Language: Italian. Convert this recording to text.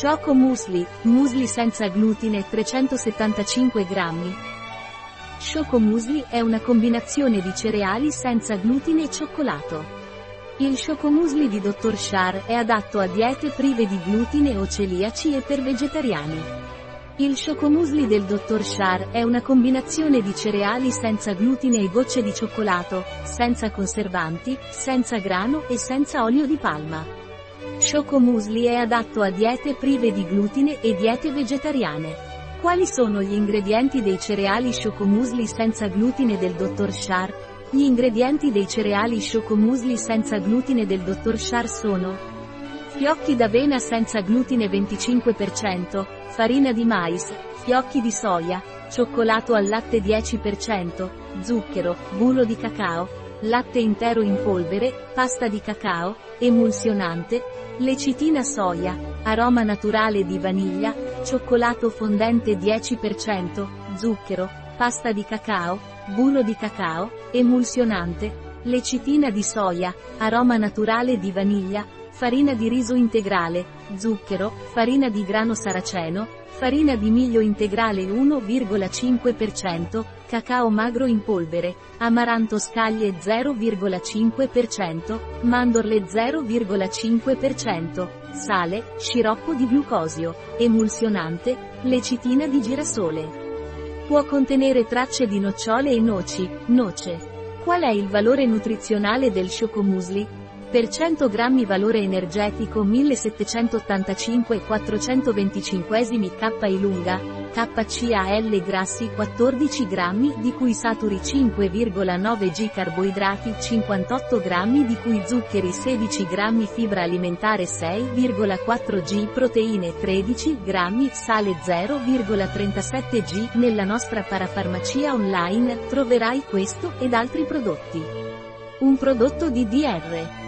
Choco Musli, musli senza glutine 375 grammi. Choco Musli è una combinazione di cereali senza glutine e cioccolato. Il Choco Musli di Dr. Shar è adatto a diete prive di glutine o celiaci e per vegetariani. Il Chocomusli del Dr. Shar è una combinazione di cereali senza glutine e gocce di cioccolato, senza conservanti, senza grano e senza olio di palma. Chocomusli è adatto a diete prive di glutine e diete vegetariane. Quali sono gli ingredienti dei cereali Chocomusli senza glutine del Dr. Shar? Gli ingredienti dei cereali Chocomusli senza glutine del Dr. Shar sono Fiocchi d'avena senza glutine 25%, farina di mais, fiocchi di soia, cioccolato al latte 10%, zucchero, burro di cacao, latte intero in polvere, pasta di cacao, emulsionante, lecitina soia, aroma naturale di vaniglia, cioccolato fondente 10%, zucchero, pasta di cacao, burro di cacao, emulsionante, lecitina di soia, aroma naturale di vaniglia, farina di riso integrale, zucchero, farina di grano saraceno, farina di miglio integrale 1,5%, cacao magro in polvere, amaranto scaglie 0,5%, mandorle 0,5%, sale, sciroppo di glucosio, emulsionante, lecitina di girasole. Può contenere tracce di nocciole e noci, noce. Qual è il valore nutrizionale del Chocomusli? Per 100 grammi valore energetico 1785 425 K lunga, KCAL grassi 14 grammi di cui saturi 5,9 G carboidrati 58 grammi di cui zuccheri 16 grammi fibra alimentare 6,4 G proteine 13 grammi sale 0,37 G nella nostra parafarmacia online troverai questo ed altri prodotti. Un prodotto di DR.